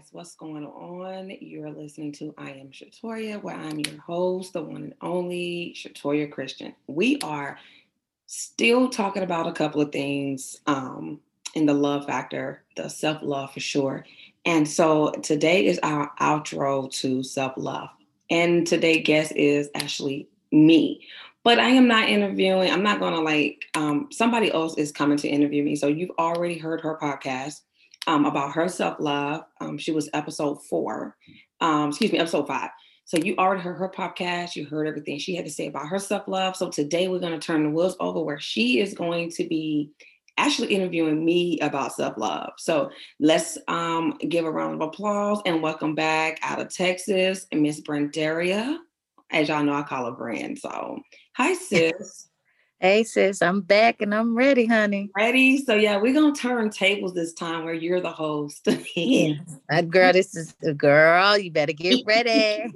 guys. What's going on? You're listening to I Am Shatoria, where I'm your host, the one and only Shatoria Christian. We are still talking about a couple of things um, in the love factor, the self love for sure. And so today is our outro to self love. And today guest is actually me. But I am not interviewing. I'm not to like, um, somebody else is coming to interview me. So you've already heard her podcast um, about her self love. Um, she was episode four, um, excuse me, episode five. So you already heard her podcast. You heard everything she had to say about her self love. So today we're going to turn the wheels over where she is going to be actually interviewing me about self love. So let's um, give a round of applause and welcome back out of Texas, Miss Brendaria. As y'all know, I call her Brand. So hi, sis. Hey sis, I'm back and I'm ready, honey. Ready? So yeah, we're gonna turn tables this time where you're the host. yeah. girl, this is the girl. You better get ready.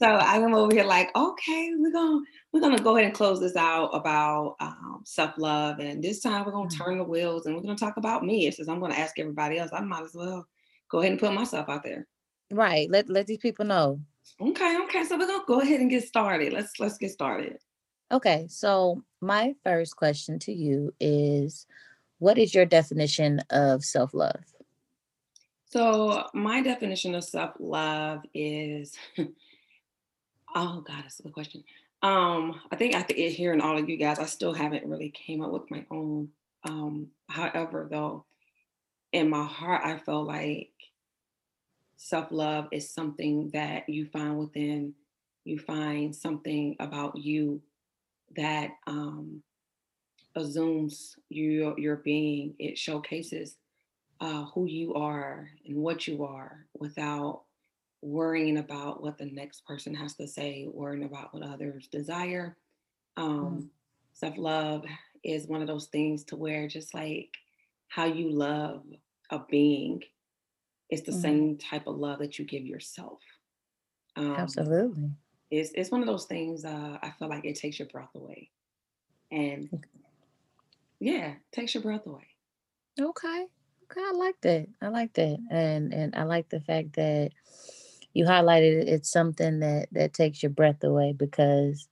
so I'm over here like, okay, we're gonna we're gonna go ahead and close this out about um, self-love. And this time we're gonna mm-hmm. turn the wheels and we're gonna talk about me. It says I'm gonna ask everybody else. I might as well go ahead and put myself out there. Right. Let let these people know. Okay, okay. So we're gonna go ahead and get started. Let's let's get started. Okay, so my first question to you is what is your definition of self love? So, my definition of self love is oh, God, that's a good question. Um, I think after hearing all of you guys, I still haven't really came up with my own. Um, however, though, in my heart, I feel like self love is something that you find within, you find something about you that um, assumes your your being. It showcases uh, who you are and what you are without worrying about what the next person has to say, worrying about what others desire. Um, mm. Self love is one of those things to where just like how you love a being, it's the mm. same type of love that you give yourself. Um, Absolutely it's it's one of those things. Uh, I feel like it takes your breath away, and yeah, takes your breath away. Okay, okay, I like that. I like that, and and I like the fact that you highlighted it. it's something that that takes your breath away because,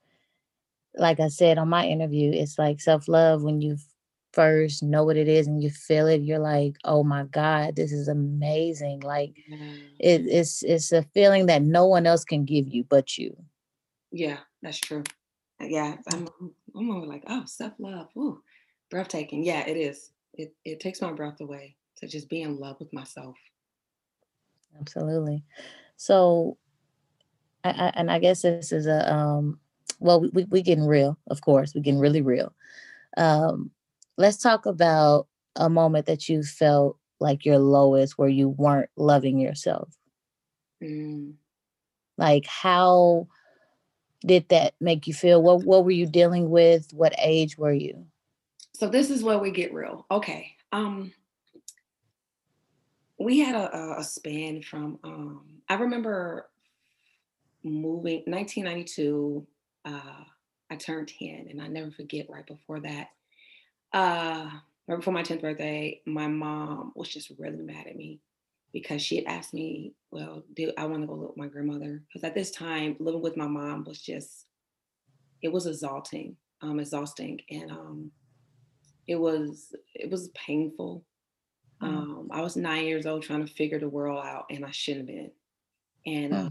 like I said on my interview, it's like self love when you first know what it is and you feel it you're like oh my god this is amazing. Like mm. it, it's it's a feeling that no one else can give you but you. Yeah that's true. Yeah i'm i'm more like oh self-love Ooh, breathtaking. Yeah it is. It, it takes my breath away to just be in love with myself. Absolutely. So I, I, and i guess this is a um well we, we getting real of course we're getting really real. Um let's talk about a moment that you felt like your lowest where you weren't loving yourself. Mm. Like how did that make you feel? What what were you dealing with? What age were you? So this is where we get real. Okay. Um we had a, a span from um I remember moving 1992 uh I turned 10 and I never forget right before that uh, right before my 10th birthday, my mom was just really mad at me because she had asked me, well, do I want to go live with my grandmother? Because at this time, living with my mom was just, it was exhausting, um, exhausting. And um, it was, it was painful. Mm. Um, I was nine years old trying to figure the world out and I shouldn't have been. And mm. uh,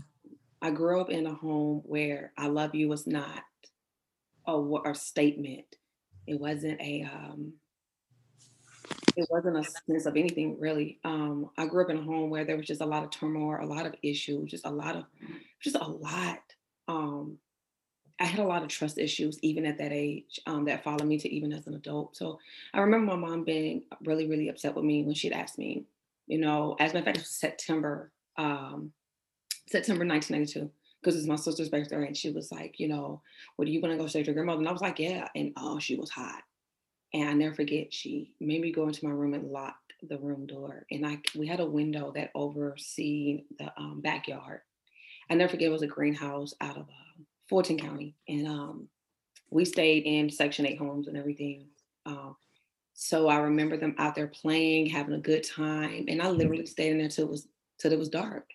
I grew up in a home where I love you was not a, a statement it wasn't a um, it wasn't a sense of anything really. Um, I grew up in a home where there was just a lot of turmoil, a lot of issues, just a lot of just a lot. Um, I had a lot of trust issues even at that age um, that followed me to even as an adult. So I remember my mom being really, really upset with me when she'd asked me, you know, as a matter of fact, it was September, um, September 1992 because it's my sister's birthday, and she was like, you know, what do you want to go say to your grandmother? And I was like, yeah. And oh, she was hot. And I never forget, she made me go into my room and lock the room door. And I we had a window that overseen the um, backyard. I never forget, it was a greenhouse out of uh, Fulton County. And um, we stayed in Section 8 homes and everything. Um, So I remember them out there playing, having a good time, and I literally stayed in there till it was till it was dark.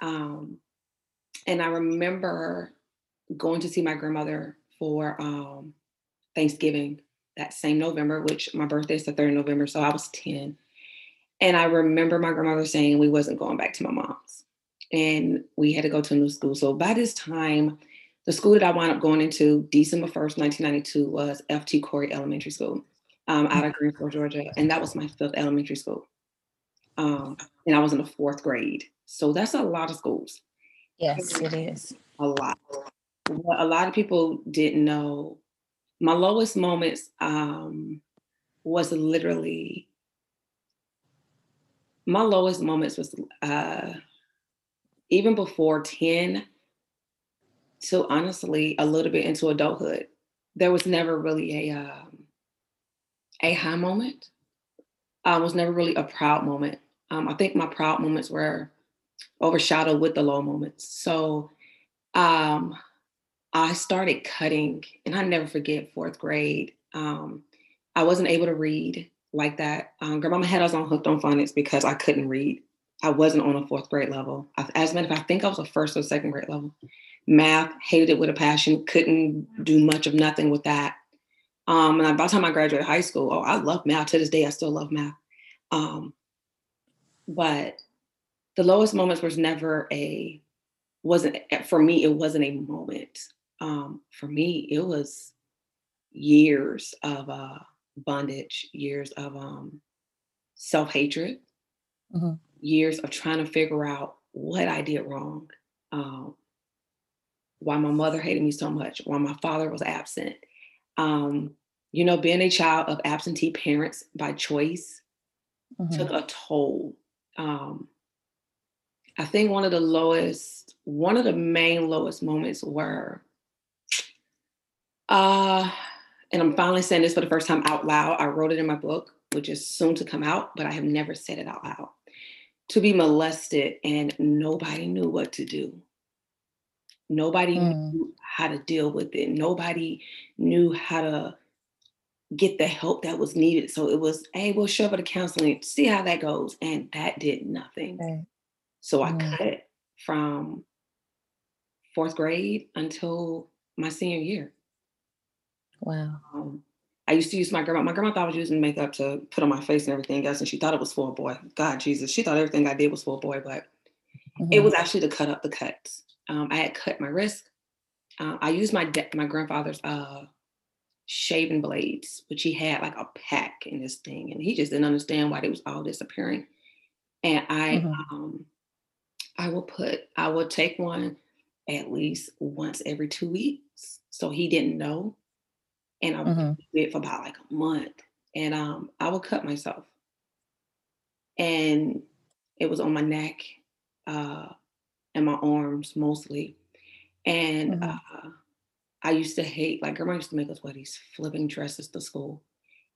Um, and I remember going to see my grandmother for um, Thanksgiving that same November, which my birthday is the 3rd of November, so I was 10. And I remember my grandmother saying we wasn't going back to my mom's. And we had to go to a new school. So by this time, the school that I wound up going into December 1st, 1992 was FT Corey Elementary School um, out of Greensboro, Georgia. And that was my fifth elementary school. Um, and I was in the fourth grade. So that's a lot of schools. Yes, it is. A lot. What a lot of people didn't know, my lowest moments um, was literally, my lowest moments was uh, even before 10 so honestly a little bit into adulthood. There was never really a um, a high moment. Uh, was never really a proud moment. Um, I think my proud moments were overshadowed with the low moments. So um, I started cutting, and I never forget fourth grade. Um, I wasn't able to read like that. Um, grandmama had us on hooked on phonics because I couldn't read. I wasn't on a fourth grade level. As a matter of fact, I think I was a first or second grade level. Math, hated it with a passion, couldn't do much of nothing with that. Um, and by the time I graduated high school, oh, I love math. To this day, I still love math. Um, but the lowest moments was never a wasn't eh, for me it wasn't a moment um, for me it was years of uh, bondage years of um, self-hatred mm-hmm. years of trying to figure out what i did wrong um, why my mother hated me so much why my father was absent um, you know being a child of absentee parents by choice mm-hmm. took a toll um, I think one of the lowest, one of the main lowest moments were, uh, and I'm finally saying this for the first time out loud. I wrote it in my book, which is soon to come out, but I have never said it out loud. To be molested and nobody knew what to do. Nobody mm. knew how to deal with it. Nobody knew how to get the help that was needed. So it was, hey, we'll show up at a counseling, see how that goes. And that did nothing. Right. So I mm. cut from fourth grade until my senior year. Wow. Um, I used to use my grandma. My grandma thought I was using makeup to put on my face and everything else, and she thought it was for a boy. God, Jesus, she thought everything I did was for a boy, but mm-hmm. it was actually to cut up the cuts. Um, I had cut my wrist. Uh, I used my de- my grandfather's uh, shaving blades, which he had like a pack in this thing, and he just didn't understand why it was all disappearing. And I mm-hmm. um, I will put, I will take one at least once every two weeks. So he didn't know. And I would mm-hmm. do it for about like a month. And um, I would cut myself. And it was on my neck uh, and my arms mostly. And mm-hmm. uh, I used to hate, like, grandma used to make us wear these flipping dresses to school.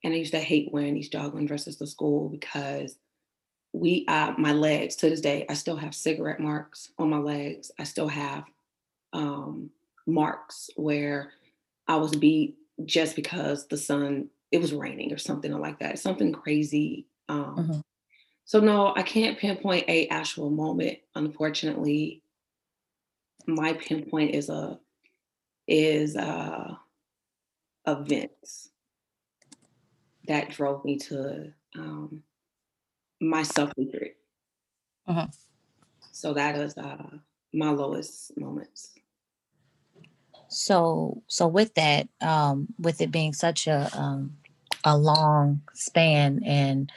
And I used to hate wearing these jogging dresses to school because we uh, my legs to this day i still have cigarette marks on my legs i still have um, marks where i was beat just because the sun it was raining or something like that something crazy um, mm-hmm. so no i can't pinpoint a actual moment unfortunately my pinpoint is a is uh events that drove me to um, my self hatred. Uh-huh. So that is uh, my lowest moments. So, so with that, um, with it being such a um, a long span, and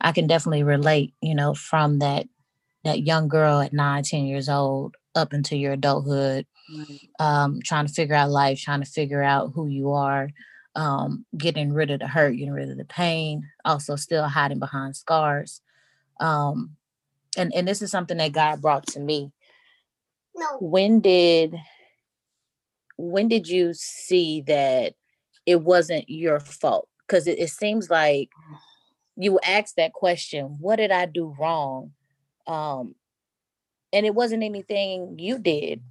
I can definitely relate, you know, from that that young girl at nine, 10 years old up into your adulthood, right. um, trying to figure out life, trying to figure out who you are, um, getting rid of the hurt, getting rid of the pain, also still hiding behind scars. Um, and, and this is something that God brought to me. No. When did when did you see that it wasn't your fault? Because it, it seems like you asked that question, what did I do wrong? Um, and it wasn't anything you did.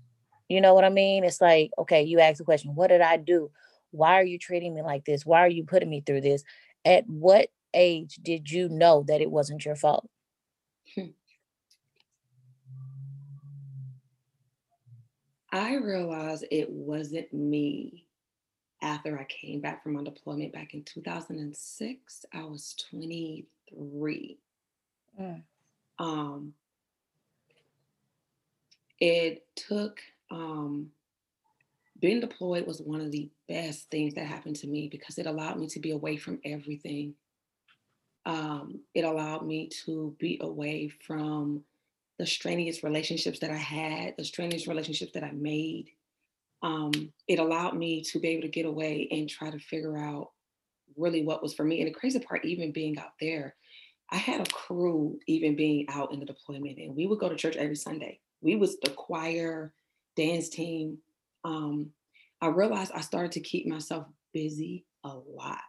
You know what I mean? It's like, okay, you asked the question, what did I do? Why are you treating me like this? Why are you putting me through this? at what age did you know that it wasn't your fault? Hmm. I realized it wasn't me after I came back from my deployment back in 2006. I was 23. Mm. Um, it took um, being deployed was one of the best things that happened to me because it allowed me to be away from everything. Um, it allowed me to be away from the strenuous relationships that I had, the strenuous relationships that I made. Um, it allowed me to be able to get away and try to figure out really what was for me. And the crazy part, even being out there, I had a crew even being out in the deployment, and we would go to church every Sunday. We was the choir, dance team. Um, I realized I started to keep myself busy a lot.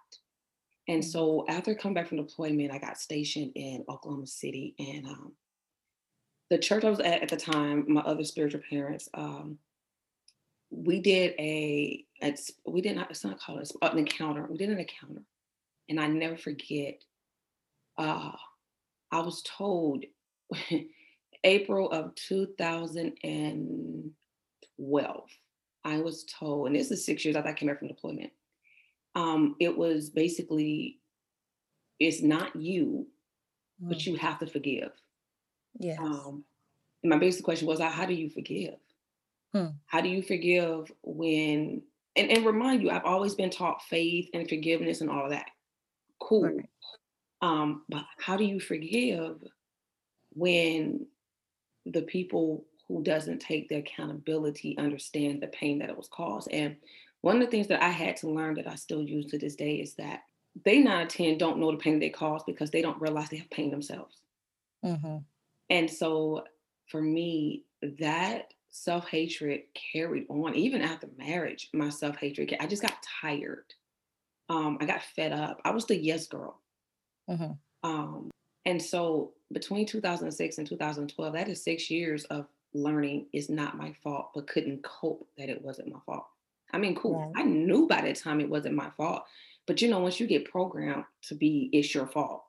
And Mm. so after coming back from deployment, I got stationed in Oklahoma City, and um, the church I was at at the time, my other spiritual parents, um, we did a, it's, we did not, it's not called it's an encounter. We did an encounter, and I never forget. Uh, I was told April of 2012. I was told, and this is six years after I came back from deployment. Um, it was basically, it's not you, but Mm. you have to forgive. Yes. Um, and my basic question was, how do you forgive? Hmm. How do you forgive when, and, and remind you, I've always been taught faith and forgiveness and all of that. Cool. Right. Um, but how do you forgive when the people who doesn't take the accountability understand the pain that it was caused? And one of the things that I had to learn that I still use to this day is that they nine out of ten don't know the pain they caused because they don't realize they have pain themselves. hmm And so for me, that self hatred carried on even after marriage. My self hatred, I just got tired. Um, I got fed up. I was the yes girl. hmm Um, and so between 2006 and 2012, that is six years of learning is not my fault, but couldn't cope that it wasn't my fault. I mean, cool. Right. I knew by that time it wasn't my fault. But you know, once you get programmed to be it's your fault,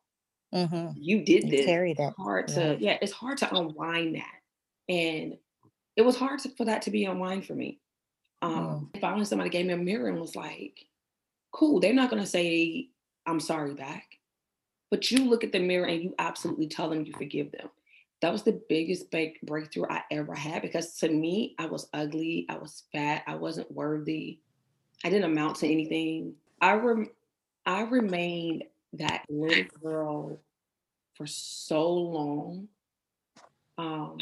hmm you did You this. carry that. Hard Yeah. to, yeah, it's hard to unwind that. And it was hard to, for that to be unwind for me. Mm. Um, finally, somebody gave me a mirror and was like, cool, they're not going to say, I'm sorry back. But you look at the mirror and you absolutely tell them you forgive them. That was the biggest big breakthrough I ever had because to me, I was ugly, I was fat, I wasn't worthy, I didn't amount to anything. I rem- I remained that little girl for so long. Um,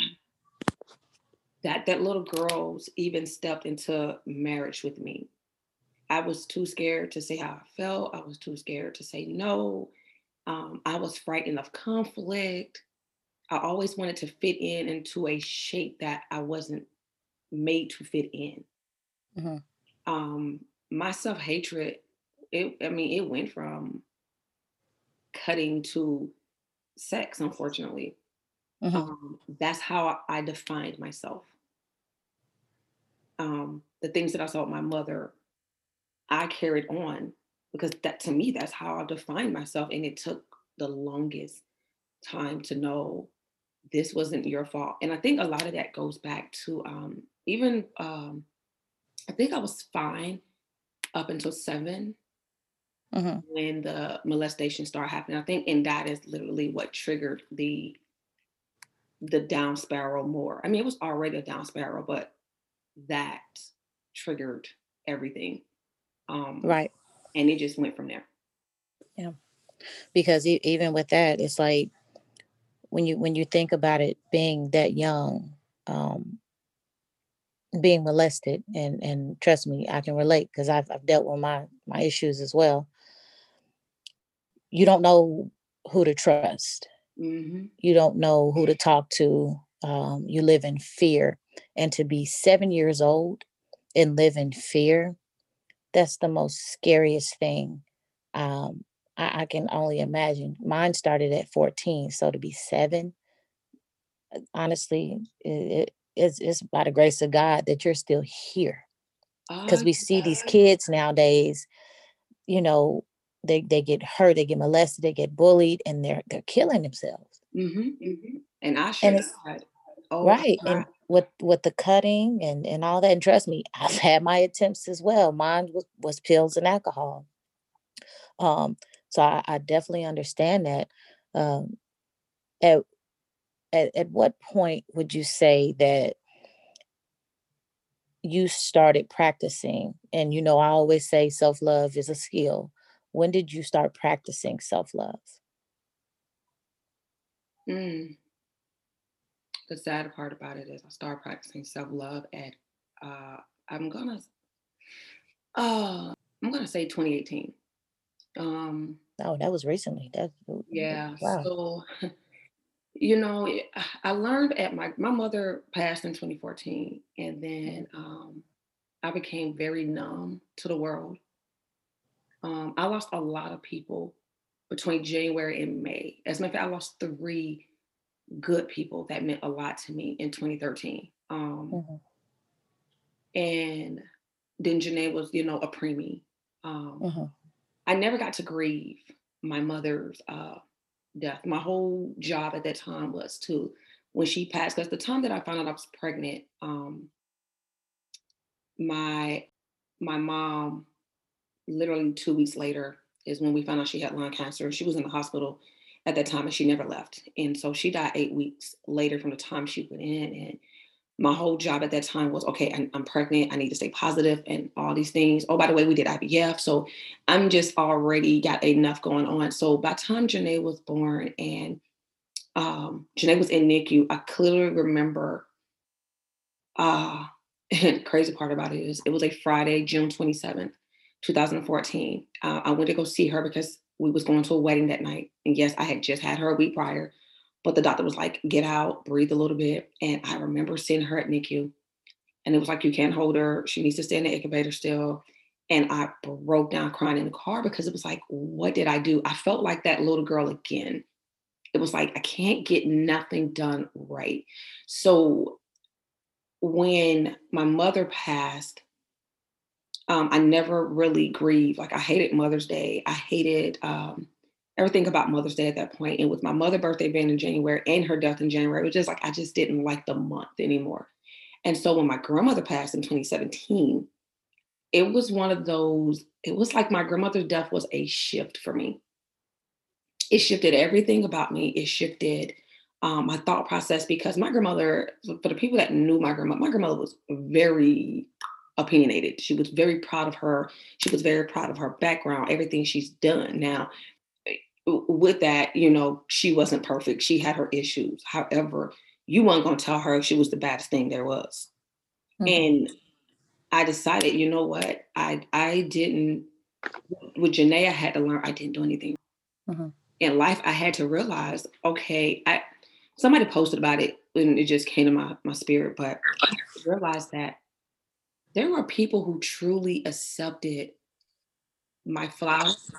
that that little girls even stepped into marriage with me. I was too scared to say how I felt. I was too scared to say no. Um, I was frightened of conflict. I always wanted to fit in into a shape that I wasn't made to fit in. Mhm. Um, my self hatred, it I mean, it went from cutting to sex, unfortunately. hmm Um, that's how I I defined myself. Um, the things that I saw with my mother, I carried on because that to me, that's how I defined myself. And it took the longest time to know this wasn't your fault. And I think a lot of that goes back to um, even, um, I think I was fine up until seven hmm when the molestation started happening. I think, and that is literally what triggered the the down spiral more. I mean, it was already a down spiral, but that triggered everything. Um, Right. and it just went from there. Yeah. Because even with that, it's like when you when you think about it, being that young, um, being molested, and and trust me, I can relate because I've I've dealt with my my issues as well. You don't know who to trust. hmm You don't know who to talk to. Um, you live in fear, and to be seven years old and live in fear, that's the most scariest thing. Um, I, I can only imagine. Mine started at 14, so to be seven, honestly, it, it, it's, it's by the grace of God that you're still here. Because Uh, we see these kids nowadays, you know, they they get hurt, they get molested, they get bullied, and they're they're killing themselves. Mhm, mhm, and I should. Oh right, and with with the cutting and and all that, and trust me, I've had my attempts as well. Mine was was pills and alcohol. Um, so I, I definitely understand that. Um, at, at at what point would you say that you started practicing? And you know, I always say self-love is a skill. When did you start practicing self-love? Mm. The sad part about it is I started practicing self-love at, uh, I'm gonna uh, I'm gonna say 2018. Um, Oh, that was recently. That yeah, wow. so, you know, I learned at my my mother passed in 2014, and then, um, I became very numb to the world. Um, I lost a lot of people between January and May. As a matter of fact, I lost 3 good people that meant a lot to me in 2013. Um, Mhm, and then Janae was, you know, a preemie. Um, mhm, I never got to grieve my mother's uh, death. My whole job at that time was to, when she passed, because the time that I found out I was pregnant, um, my my mom literally two weeks later is when we found out she had lung cancer. She was in the hospital at that time and she never left. And so she died eight weeks later from the time she went in. And my whole job at that time was okay, I'm, I'm pregnant. I need to stay positive and all these things. Oh, by the way, we did IVF. So I'm just already got enough going on. So by time Janae was born and um, Janae was in NICU, I clearly remember uh, crazy part about it is it was a Friday, June 27th, 2014. Uh, I went to go see her because we was going to a wedding that night. And yes, I had just had her a week prior, but the doctor was like, get out, breathe a little bit. And I remember seeing her at NICU and it was like, you can't hold her. She needs to stay in the incubator still. And I broke down crying in the car because it was like, what did I do? I felt like that little girl again. It was like, I can't get nothing done right. So when my mother passed, um, I never really grieved. Like I hated Mother's Day. I hated um, everything about Mother's Day at that point. And with my mother' birthday being in January and her death in January, it was just like I just didn't like the month anymore. And so when my grandmother passed in 2017, it was one of those, it was like my grandmother's death was a shift for me. It shifted everything about me. It shifted um, my thought process because my grandmother, for the people that knew my grandmother, my grandmother was very opinionated. She was very proud of her. She was very proud of her background, everything she's done. Now, with that, you know, she wasn't perfect. She had her issues. However, you weren't going to tell her she was the baddest thing there was. mhm, And I decided, you know what? I I didn't with Janae, I had to learn I didn't do anything mhm. in life. I had to realize, okay, I somebody posted about it and it just came to my my spirit, but I realized that there were people who truly accepted my flaws,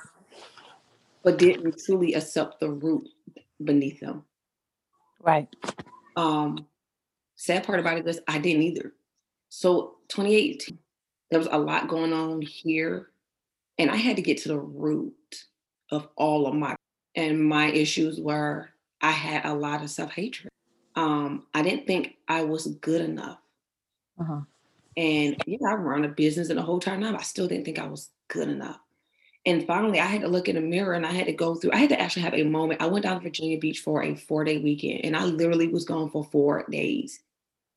but didn't truly accept the root beneath them. Right. Um, sad part about it is I didn't either. So 2018, there was a lot going on here, and I had to get to the root of all of my and my issues were I had a lot of self-hatred. Um, I didn't think I was good enough. Uh-huh. And yeah, I run a business and the whole time but I still didn't think I was good enough. And finally, I had to look in the mirror and I had to go through, I had to actually have a moment. I went down to Virginia Beach for a four day weekend and I literally was gone for four days.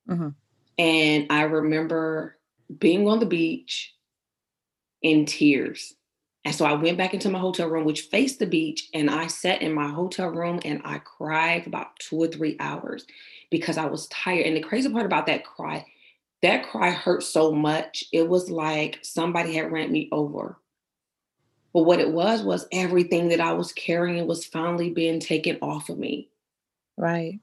Mhm. And I remember being on the beach in tears. And so I went back into my hotel room, which faced the beach, and I sat in my hotel room and I cried for about two or three hours because I was tired. And the crazy part about that cry, that cry hurt so much. It was like somebody had ran me over. But what it was was everything that I was carrying was finally being taken off of me. Right.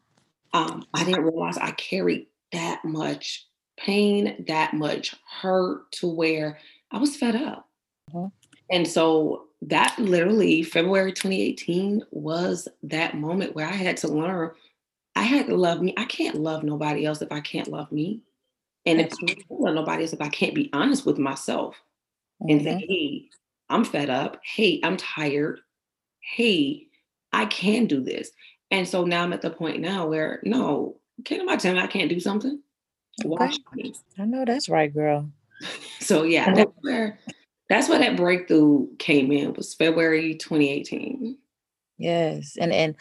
Um, I didn't realize I carried that much pain, that much hurt to where I was fed up. Mhm. And so that literally, February 2018 was that moment where I had to learn I had to love me. I can't love nobody else if I can't love me. And if I can't love nobody else if I can't be honest with myself and say, hey, I'm fed up. Hey, I'm tired. Hey, I can do this. And so now I'm at the point now where no, can't nobody tell me I can't do something. Okay. I know that's right, girl. so yeah, that's where that's where that breakthrough came in was February 2018. Yes. And and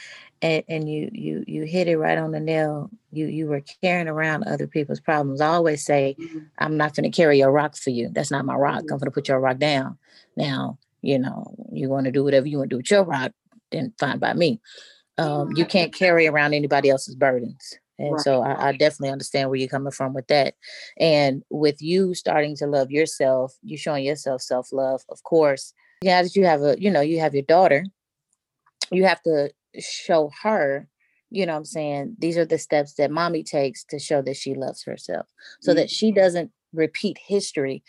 and, and you you you hit it right on the nail. You you were carrying around other people's problems. I always say, mm-hmm. I'm not gonna carry your rock for you. That's not my rock. Mm-hmm. I'm gonna put your rock down. Now, you know, you want to do whatever you want to do with your rock, then fine by me. Um, you can't carry around anybody else's burdens. And right. so I, I, definitely understand where you're coming from with that. And with you starting to love yourself, you showing yourself self-love, of course. Yeah, that you have a, you know, you have your daughter, you have to show her, you know I'm saying, these are the steps that mommy takes to show that she loves herself. So mm-hmm. that she mm-hmm. doesn't repeat history.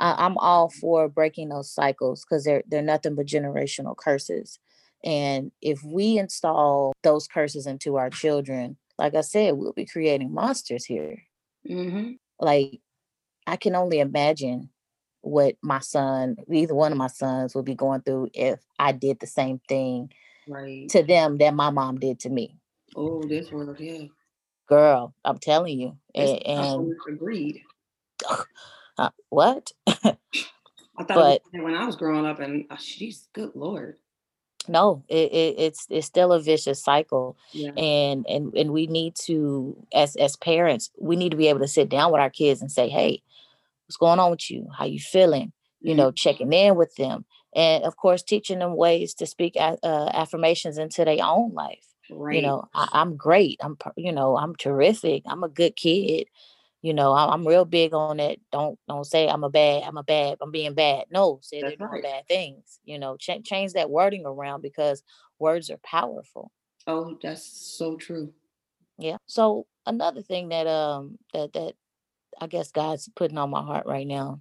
Uh, I'm all for breaking those cycles because they're they're nothing but generational curses. And if we install those curses into our children, like I said, we'll be creating monsters here. Mm-hmm. Like, I can only imagine what my son, either one of my sons, would be going through if I did the same thing right. to them that my mom did to me. Oh, this world, yeah. Girl, I'm telling you. and, and agreed. Uh, what? I thought but, when I was growing up, and oh, she's good lord no it, it, it's it's still a vicious cycle yeah. and and and we need to as as parents we need to be able to sit down with our kids and say hey what's going on with you how you feeling you mm-hmm. know checking in with them and of course teaching them ways to speak uh, affirmations into their own life right. you know I, i'm great i'm you know i'm terrific i'm a good kid you know, I'm, real big on it. Don't don't say I'm a bad, I'm a bad, I'm being bad. No, say That's they're doing bad things. You know, ch- change that wording around because words are powerful. Oh, that's so true. Yeah. So another thing that um that that I guess God's putting on my heart right now,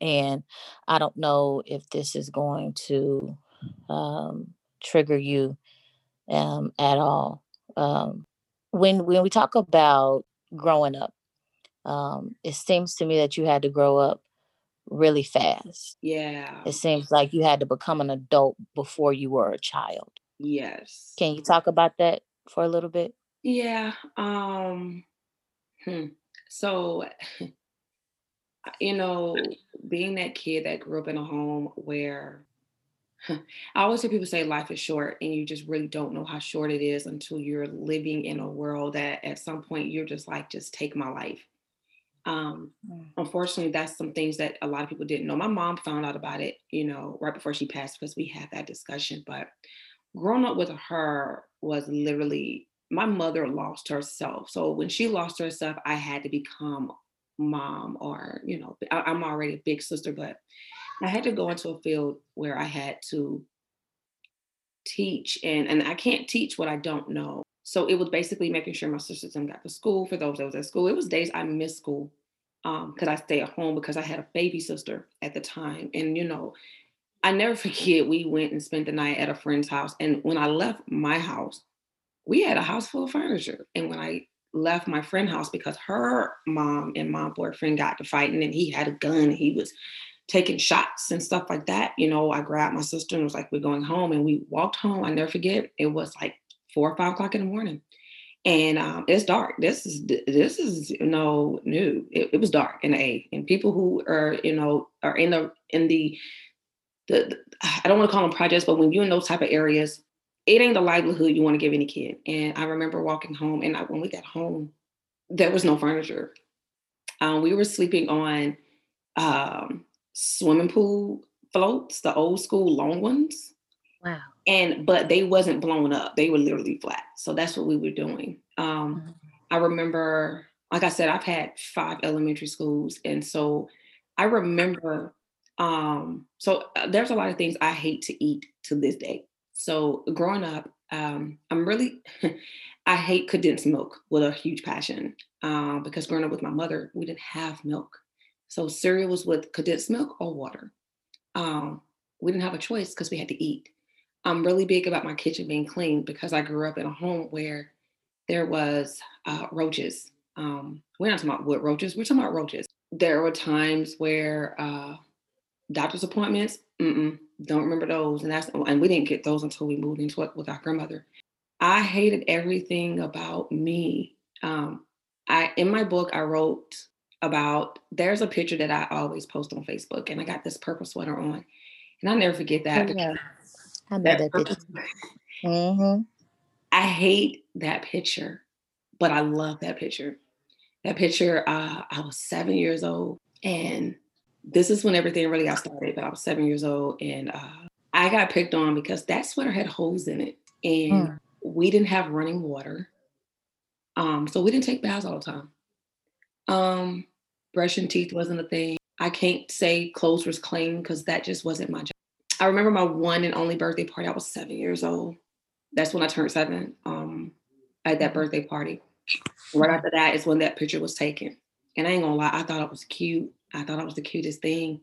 and I don't know if this is going to um, trigger you um, at all. Um, when when we talk about growing up. Um, it seems to me that you had to grow up really fast. Yeah. It seems like you had to become an adult before you were a child. Yes. Can you talk about that for a little bit? Yeah. Um hmm. so you know, being that kid that grew up in a home where I always hear people say life is short, and you just really don't know how short it is until you're living in a world that at some point you're just like, just take my life. Um, mm. Unfortunately, that's some things that a lot of people didn't know. My mom found out about it, you know, right before she passed because we had that discussion. But growing up with her was literally my mother lost herself. So when she lost herself, I had to become mom or, you know, I, I'm already a big sister, but I had to go into a field where I had to teach and and I can't teach what I don't know. So it was basically making sure my sisters and got to school for those that was at school. It was days I missed school um because I stay at home because I had a baby sister at the time. And you know, I never forget we went and spent the night at a friend's house. And when I left my house, we had a house full of furniture. And when I left my friend house because her mom and my boyfriend got to fighting and he had a gun and he was taking shots and stuff like that. You know, I grabbed my sister and was like, we're going home. And we walked home. I never forget, it was like four or five o'clock in the morning. And um, it's dark. This is this is you know new. It, it, was dark in A. And people who are you know are in the in the, the, the I don't want to call them projects, but when you're in those type of areas, it ain't the livelihood you want to give any kid. And I remember walking home, and I, when we got home, there was no furniture. Um, we were sleeping on um, swimming pool floats, the old school long ones. Wow. And but they wasn't blown up. They were literally flat. So that's what we were doing. Um, mm-hmm. I remember, like I said, I've had five elementary schools, and so I remember. Um, so uh, there's a lot of things I hate to eat to this day. So growing up, um, I'm really, I hate condensed milk with a huge passion uh, because growing up with my mother, we didn't have milk. So cereal was with condensed milk or water. Um, we didn't have a choice because we had to eat. I'm really big about my kitchen being clean because I grew up in a home where there was uh, roaches. Um, we're not talking about wood roaches. We're talking about roaches. There were times where uh, Doctor's appointments, don't remember those. And that's and we didn't get those until we moved into it with our grandmother. I hated everything about me. Um, I in my book I wrote about there's a picture that I always post on Facebook, and I got this purple sweater on, and I'll never forget that. Oh, yeah. I know that, that picture. purple- hmm I hate that picture, but I love that picture. That picture, uh, I was seven years old, and this is when everything really got started. But I was seven years old, and uh, I got picked on because that sweater had holes in it, and Mm. we didn't have running water, um, so we didn't take baths all the time. Um, brushing teeth wasn't a thing. I can't say clothes was clean because that just wasn't my job. I remember my one and only birthday party. I was seven years old. That's when I turned seven. Um, at that birthday party. Right after that is when that picture was taken. And I ain't gonna lie, I thought it was cute. I thought it was the cutest thing.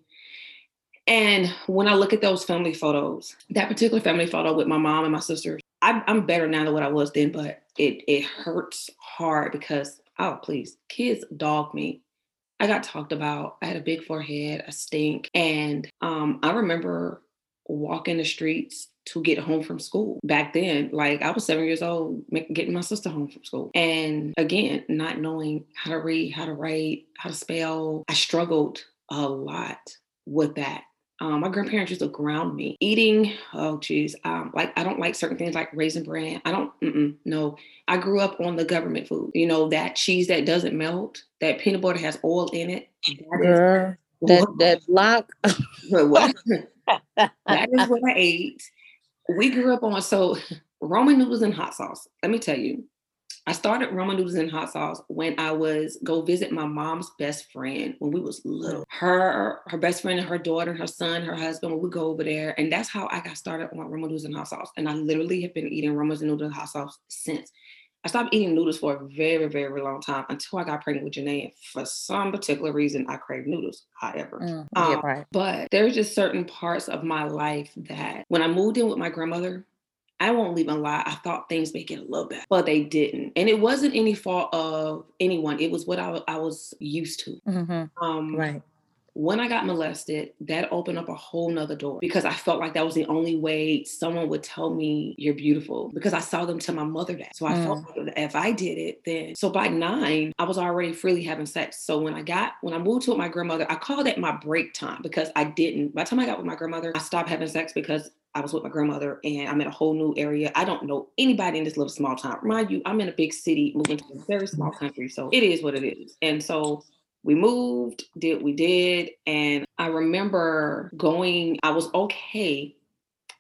And when I look at those family photos, that particular family photo with my mom and my sisters, I'm, I'm better now than what I was then, but it it hurts hard because oh please, kids dog me. I got talked about. I had a big forehead, a stink, and um, I remember walking the streets to get home from school. Back then, like I was seven years old, getting my sister home from school, and again, not knowing how to read, how to write, how to spell. I struggled a lot with that. Um, my grandparents used to ground me. Eating, oh geez, um, like I don't like certain things like raisin bran. I don't, no. I grew up on the government food. You know that cheese that doesn't melt, that peanut butter has oil in it. That Girl, that that block. that is what I ate. We grew up on so Roman noodles and hot sauce. Let me tell you, I started Roman noodles and hot sauce when I was go visit my mom's best friend when we was little. Her, her best friend and her daughter, her son, her husband, we would go over there. And that's how I got started on Roman noodles and hot sauce. And I literally have been eating Roman noodles and hot sauce since. I stopped eating noodles for a very, very long time until I got pregnant with Janae. And for some particular reason, I crave noodles, however. Mm, yeah, Um, right. But there's just certain parts of my life that when I moved in with my grandmother, I won't even lie, I thought things may get a little better, but they didn't. And it wasn't any fault of anyone. It was what I, I was used to. hmm Um, Right. When I got molested, that opened up a whole nother door because I felt like that was the only way someone would tell me you're beautiful because I saw them tell my mother that. So I felt mm. like if I did it, then so by nine, I was already freely having sex. So when I got when I moved to with my grandmother, I called it my break time because I didn't. By the time I got with my grandmother, I stopped having sex because I was with my grandmother and I'm in a whole new area. I don't know anybody in this little small town. Mind you, I'm in a big city, moving to a very small mm. country. So it is what it is. And so we moved, did we did. And I remember going, I was okay.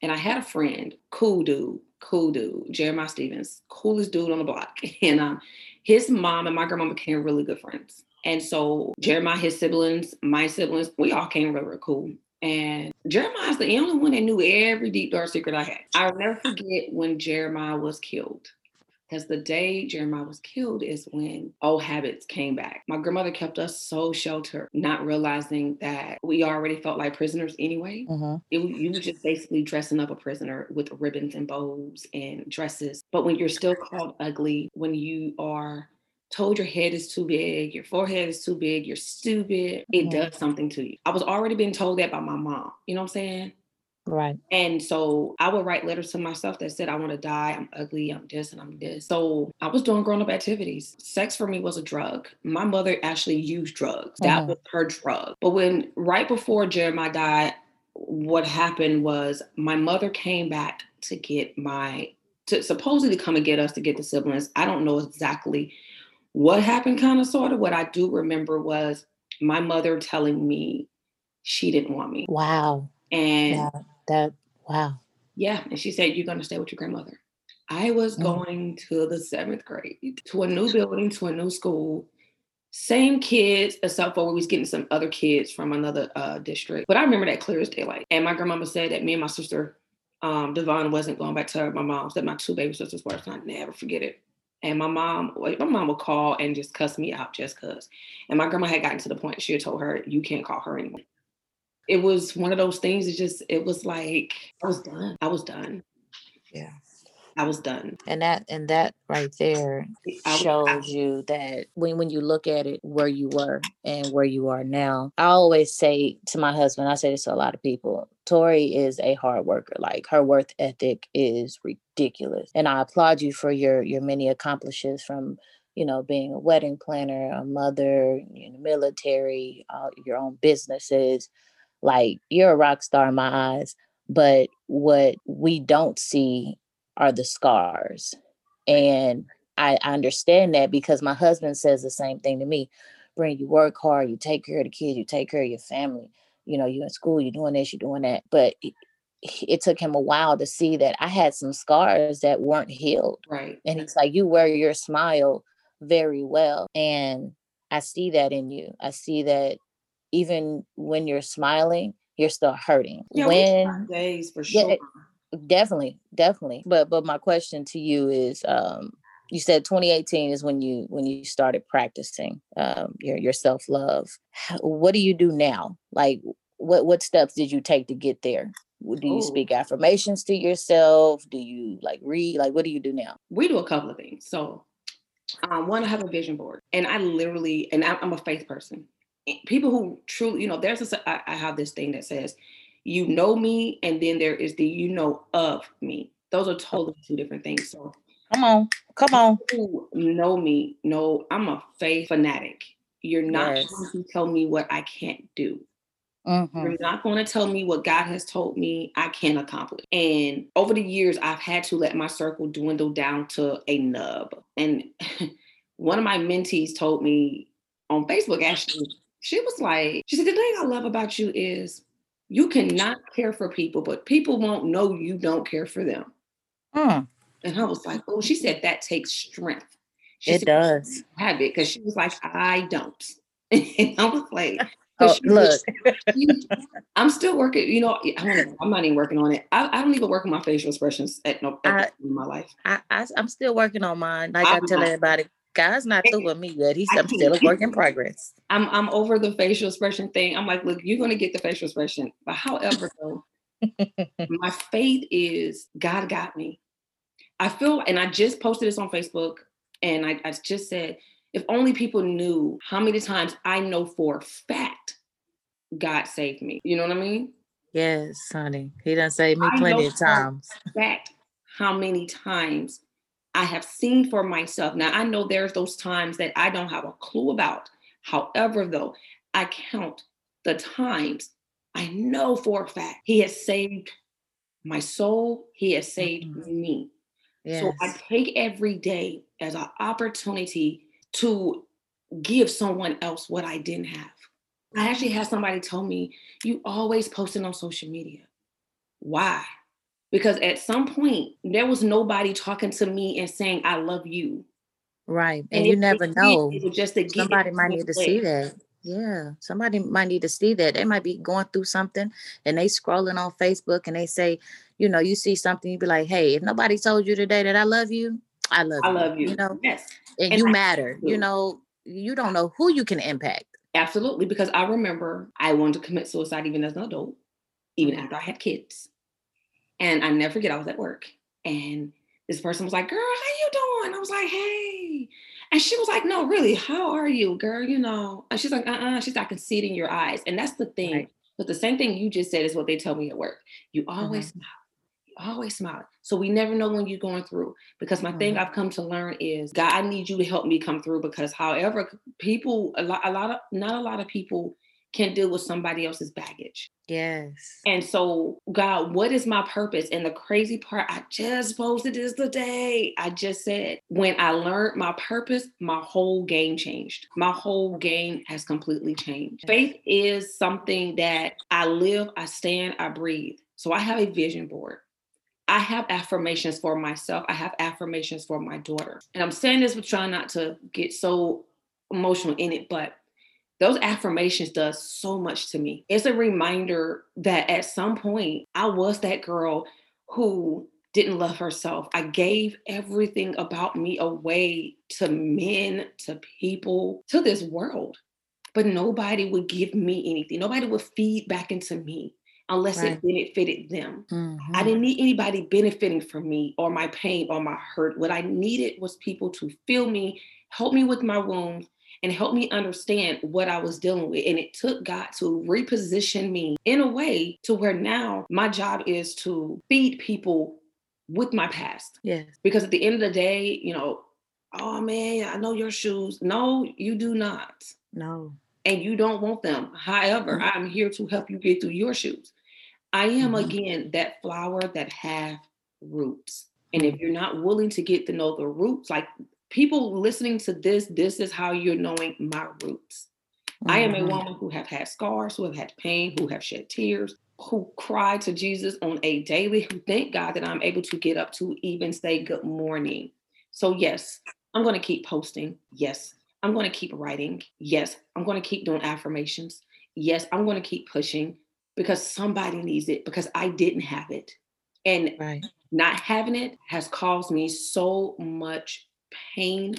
And I had a friend, cool dude, cool dude, Jeremiah Stevens, coolest dude on the block. And um, his mom and my grandma became really good friends. And so Jeremiah, his siblings, my siblings, we all came real, real cool. And Jeremiah's the only one that knew every deep dark secret I had. I'll never forget when Jeremiah was killed. Because the day Jeremiah was killed is when old habits came back. My grandmother kept us so sheltered, not realizing that we already felt like prisoners anyway. hmm It, you were just basically dressing up a prisoner with ribbons and bows and dresses. But when you're still called ugly, when you are told your head is too big, your forehead is too big, you're stupid, it Mhm. does something to you. I was already being told that by my mom. You know what I'm saying? Right. And so I would write letters to myself that said, I want to die, I'm ugly, I'm this, and I'm this. So I was doing grown up activities. Sex for me was a drug. My mother actually used drugs, that Mhm. was her drug. But when right before Jeremiah died, what happened was my mother came back to get my, to supposedly come and get us to get the siblings. I don't know exactly what happened, kind of, sort of. What I do remember was my mother telling me she didn't want me. Wow. And Yeah. That. Wow. yeah, and she said, You're going to stay with your grandmother. I was Mm. going to the seventh grade, to a new building, to a new school. Same kids, except for we was getting some other kids from another uh, district. But I remember that clear as daylight. And my grandmama said that me and my sister, um, Devon, wasn't going back to my mom's, that my two baby sisters were. So I never forget it. And my mom, my mom would call and just cuss me out just cause. And my grandma had gotten to the point she had told her, you can't call her anymore. It was one of those things. It just, it was like I was done. I was done. Yeah. I was done. And that and that right there shows you that when when you look at it where you were and where you are now. I always say to my husband, I say this to a lot of people, Tori is a hard worker. Like her work ethic is ridiculous. And I applaud you for your your many accomplishments from you know, being a wedding planner, a mother, in the military, uh, your own businesses. Like you're a rock star in my eyes. But what we don't see are the scars. And I, I understand that because my husband says the same thing to me. Bring you work hard, you take care of the kids, you take care of your family. You know, you're in school, you're doing this, you're doing that. But it, it took him a while to see that I had some scars that weren't healed. Right. And he's like, You wear your smile very well. And I see that in you. I see that even when you're smiling, you're still hurting. Yeah, when days for sure. Yeah, definitely, definitely. But but my question to you is um you said 2018 is when you when you started practicing um your your self-love. What do you do now? Like what what steps did you take to get there? Do you Ooh. speak affirmations to yourself? Do you like read? Like what do you do now? We do a couple of things. So um, one, I have a vision board, and I literally, and I'm a faith person. People who truly, you know, there's a, I, I have this thing that says, you know me, and then there is the you know of me. Those are totally two different things. So come on, come on. Who know me? No, I'm a faith fanatic. You're not yes. going to tell me what I can't do. Mm-hmm. You're not going to tell me what God has told me I can accomplish. And over the years, I've had to let my circle dwindle down to a nub. And one of my mentees told me on Facebook, actually, she was like, she said, the thing I love about you is you cannot care for people, but people won't know you don't care for them. Mm. And I was like, oh, she said that takes strength. She it does. Have it because she was like, I don't. and I was like, Oh, look, I'm still working. You know, I am not even working on it. I, I, don't even work on my facial expressions at no at in my life. I, I am still working on mine. Like I'm i tell not, everybody, God's not through with me yet. He's I'm still a work in progress. I'm I'm over the facial expression thing. I'm like, look, you're gonna get the facial expression, but however, though, my faith is God got me. I feel, and I just posted this on Facebook, and I, I just said if only people knew how many times I know for a fact God saved me. You know what I mean? Yes, honey. He done saved me plenty of times. Fact how many times I have seen for myself. Now I know there's those times that I don't have a clue about. However, though, I count the times I know for a fact He has saved my soul, He has saved mm-hmm. me. Yes. So I take every day as an opportunity to give someone else what I didn't have. I actually had somebody tell me, you always posting on social media. Why? Because at some point there was nobody talking to me and saying, I love you. Right. And, and you never know. Just to somebody might need to see that. Yeah. Somebody might need to see that. They might be going through something and they scrolling on Facebook and they say, you know, you see something, you be like, hey, if nobody told you today that I love you, I love I you. love you. You know, yes. And, and you I matter. You know, you don't know who you can impact. Absolutely. Because I remember I wanted to commit suicide even as an adult, even after I had kids. And I never forget, I was at work and this person was like, girl, how you doing? I was like, hey. And she was like, no, really, how are you, girl? You know, and she's like, uh-uh. She's like, I can see it in your eyes. And that's the thing. Right. But the same thing you just said is what they tell me at work. You always mm-hmm. smile You always smile. So we never know when you're going through. Because my mm-hmm. thing I've come to learn is God, I need you to help me come through. Because however, people a lot, a lot of not a lot of people can deal with somebody else's baggage. Yes. And so, God, what is my purpose? And the crazy part, I just posted this today. I just said, when I learned my purpose, my whole game changed. My whole game has completely changed. Faith is something that I live, I stand, I breathe. So I have a vision board. I have affirmations for myself. I have affirmations for my daughter. And I'm saying this with trying not to get so emotional in it, but those affirmations does so much to me. It's a reminder that at some point I was that girl who didn't love herself. I gave everything about me away to men, to people, to this world. But nobody would give me anything. Nobody would feed back into me. unless Right. it benefited them. I Mhm. didn't need anybody benefiting from me or my pain or my hurt. What I needed was people to feel me, help me with my wounds, and help me understand what I was dealing with. And it took God to reposition me in a way to where now my job is to feed people with my past. Yes. Because at the end of the day, you know, oh man, I know your shoes. No, you do not. No. And you don't want them. However, Mhm. I'm here to help you get through your shoes. I am Mhm. again that flower that have roots. And if Mm. you're not willing to get to know the roots, like people listening to this, this is how you're knowing my roots. I am a Mhm. woman who have had scars, who have had pain, who have shed tears, who cry to Jesus on a daily, who thank God that I'm able to get up to even say good morning. So yes, I'm going to keep posting. Yes, I'm going to keep writing. Yes, I'm going to keep doing affirmations. Yes, I'm going to keep pushing because somebody needs it because I didn't have it. And Right. not having it has caused me so much pain,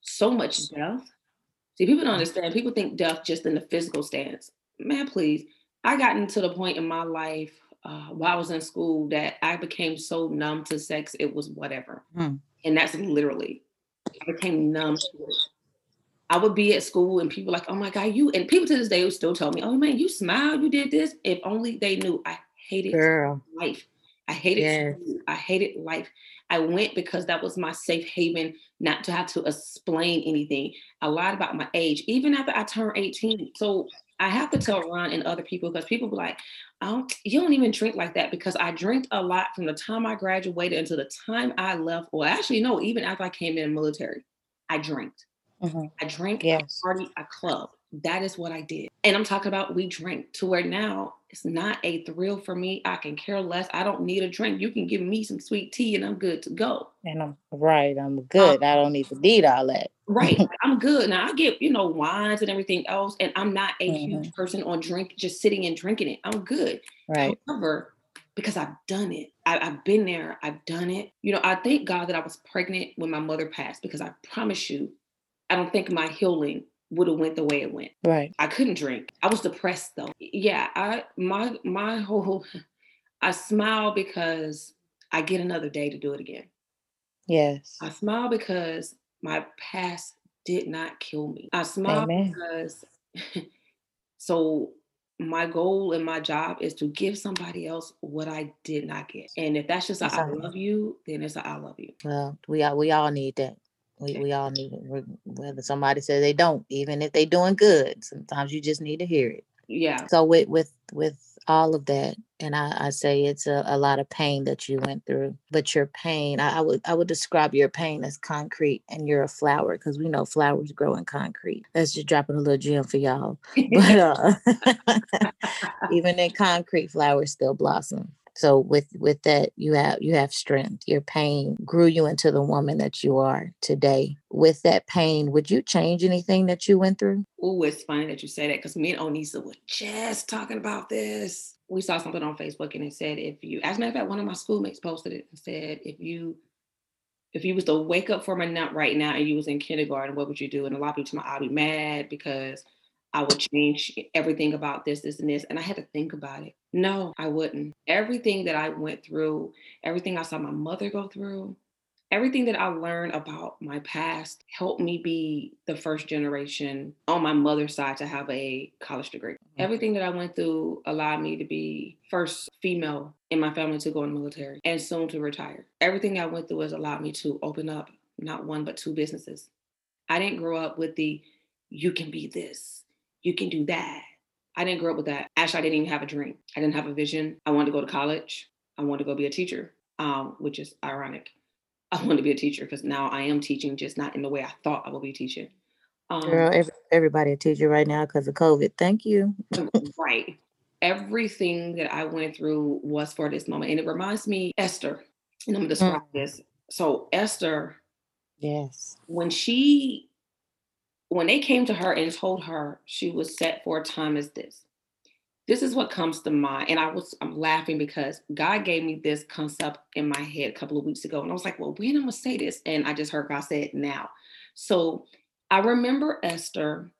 so much death. See, people don't understand. People think death just in the physical stance. Man, please. I gotten to the point in my life uh, while I was in school that I became so numb to sex, it was whatever. Mm. And that's literally, I became numb to it. I would be at school and people like, oh my God, you, and people to this day would still tell me, oh man, you smiled, you did this. If only they knew I hated Girl. life. I hated Yes. I hated life. I went because that was my safe haven, not to have to explain anything. a lot about my age, even after I turned 18. So I have to tell Ron and other people because people be like, oh, you don't even drink like that because I drank a lot from the time I graduated until the time I left. Well, actually, no, even after I came in the military, I drank. Mhm. I drank, Yes. I party, I club. That is what I did. And I'm talking about we drink to where now it's not a thrill for me. I can care less. I don't need a drink. You can give me some sweet tea and I'm good to go. And I'm right. I'm good. I don't need to need all that. Right. I'm good. Now I get, you know, wines and everything else. And I'm not a Mm-hmm. huge person on drink, just sitting and drinking it. I'm good. Right. However, because I've done it, I, I've been there, I've done it. You know, I thank God that I was pregnant when my mother passed because I promise you, I don't think my healing would have went the way it went. Right. I couldn't drink. I was depressed though. Yeah, I my my whole I smile because I get another day to do it again. Yes. I smile because my past did not kill me. I smile Amen. because so my goal and my job is to give somebody else what I did not get. And if that's just a I love you, then it's a I love you. Well, we all we all need that. We we all need it. Whether somebody says they don't, even if they're doing good, sometimes you just need to hear it. Yeah. So with with with all of that, and I, I say it's a, a lot of pain that you went through. But your pain, I, I would I would describe your pain as concrete, and you're a flower because we know flowers grow in concrete. That's just dropping a little gem for y'all. But uh, even in concrete, flowers still blossom. So with with that, you have you have strength. Your pain grew you into the woman that you are today. With that pain, would you change anything that you went through? Oh, it's funny that you say that because me and Onisa were just talking about this. We saw something on Facebook and it said if you, as a matter of fact, one of my schoolmates posted it and said if you if you was to wake up from a nap right now and you was in kindergarten, what would you do? And a lot of people told me I'd be mad because I would change everything about this, this, and this. And I had to think about it. No, I wouldn't. Everything that I went through, everything I saw my mother go through, everything that I learned about my past helped me be the first generation on my mother's side to have a college degree. Everything that I went through allowed me to be first female in my family to go in the military and soon to retire. Everything I went through has allowed me to open up not one but two businesses. I didn't grow up with the you can be this, you can do that. I didn't grow up with that. Actually, I didn't even have a dream. I didn't have a vision. I wanted to go to college. I wanted to go be a teacher, um, which is ironic. I wanted to be a teacher because now I am teaching, just not in the way I thought I would be teaching. Um, Girl, every, everybody a teacher right now because of COVID. Thank you. right. Everything that I went through was for this moment. And it reminds me, Esther, and I'm going to describe this. So, Esther, Yes. when she, when they came to her and told her she was set for a time as this, this is what comes to mind. And I was, I'm laughing because God gave me this concept in my head a couple of weeks ago. And I was like, well, when I'm to say this? And I just heard God say it now. So, I remember Esther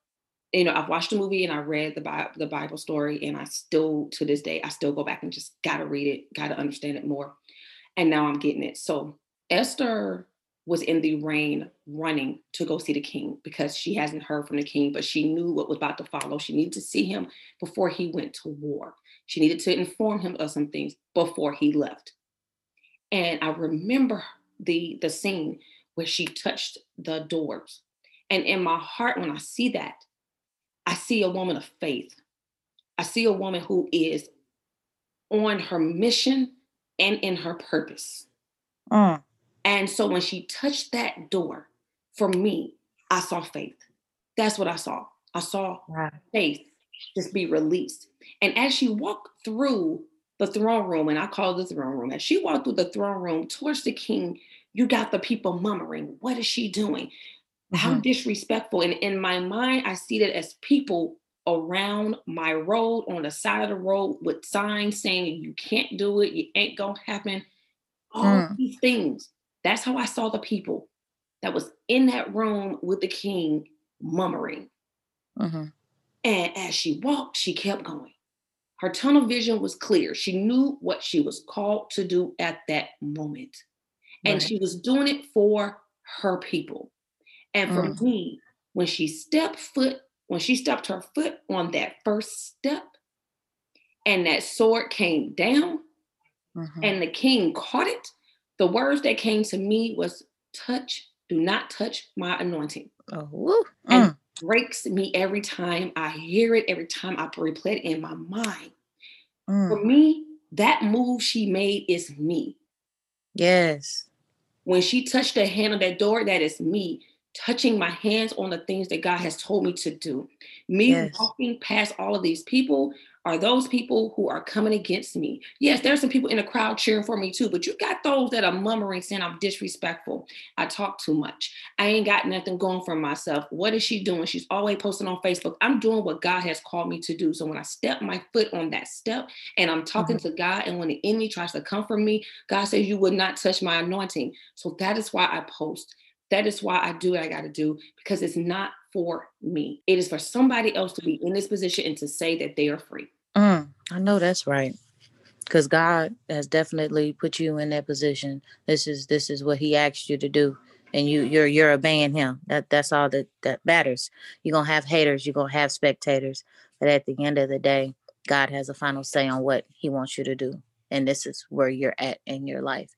you know, I've watched the movie and I read the Bible, the Bible story, and I still to this day I still go back and just gotta read it, gotta understand it more. And now I'm getting it. So Esther was in the rain running to go see the king because she hasn't heard from the king, but she knew what was about to follow. She needed to see him before he went to war. She needed to inform him of some things before he left. And I remember the the scene where she touched the doors. And in my heart, when I see that, I see a woman of faith. I see a woman who is on her mission and in her purpose. Mm. And so when she touched that door, for me, I saw faith. That's what I saw. I saw right. faith just be released. And as she walked through the throne room, and I call it the throne room, as she walked through the throne room towards the king, you got the people murmuring, What is she doing? Mm-hmm. How disrespectful. And in my mind, I see that as people around my road on the side of the road with signs saying, You can't do it, you ain't gonna happen. All mm. these things. That's how I saw the people that was in that room with the king mummering. Mm-hmm. And as she walked, she kept going. Her tunnel vision was clear. She knew what she was called to do at that moment. And right. she was doing it for her people. And for mm. me, when she stepped foot, when she stepped her foot on that first step, and that sword came down, mm-hmm. and the king caught it, the words that came to me was touch, do not touch my anointing. Oh, mm. and breaks me every time I hear it, every time I replay it in my mind. Mm. For me, that move she made is me. Yes. When she touched the hand on that door, that is me touching my hands on the things that God has told me to do. Me yes. walking past all of these people are those people who are coming against me. Yes, there's some people in the crowd cheering for me too, but you got those that are murmuring, saying I'm disrespectful. I talk too much. I ain't got nothing going for myself. What is she doing? She's always posting on Facebook. I'm doing what God has called me to do. So when I step my foot on that step and I'm talking mm-hmm. to God, and when the enemy tries to come for me, God says, You would not touch my anointing. So that is why I post. That is why I do what I got to do because it's not for me. It is for somebody else to be in this position and to say that they are free. Mm, I know that's right. Cause God has definitely put you in that position. This is this is what He asked you to do, and you you're you're obeying Him. That that's all that that matters. You're gonna have haters. You're gonna have spectators, but at the end of the day, God has a final say on what He wants you to do, and this is where you're at in your life.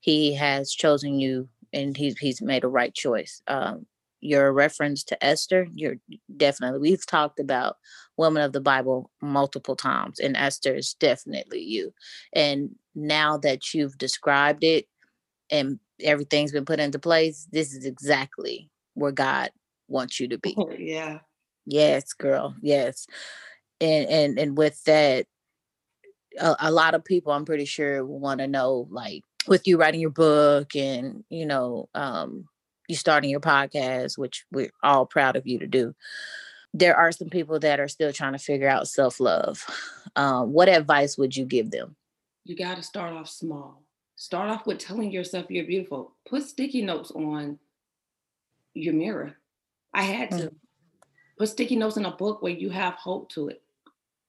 He has chosen you, and He's He's made a right choice. Um, your reference to Esther, you're definitely we've talked about women of the Bible multiple times, and Esther is definitely you. And now that you've described it and everything's been put into place, this is exactly where God wants you to be. Oh, yeah. Yes, girl. Yes. And and and with that, a, a lot of people I'm pretty sure want to know like with you writing your book and you know um you starting your podcast, which we're all proud of you to do. There are some people that are still trying to figure out self love. Um, what advice would you give them? You got to start off small. Start off with telling yourself you're beautiful. Put sticky notes on your mirror. I had to mm-hmm. put sticky notes in a book where you have hope to it.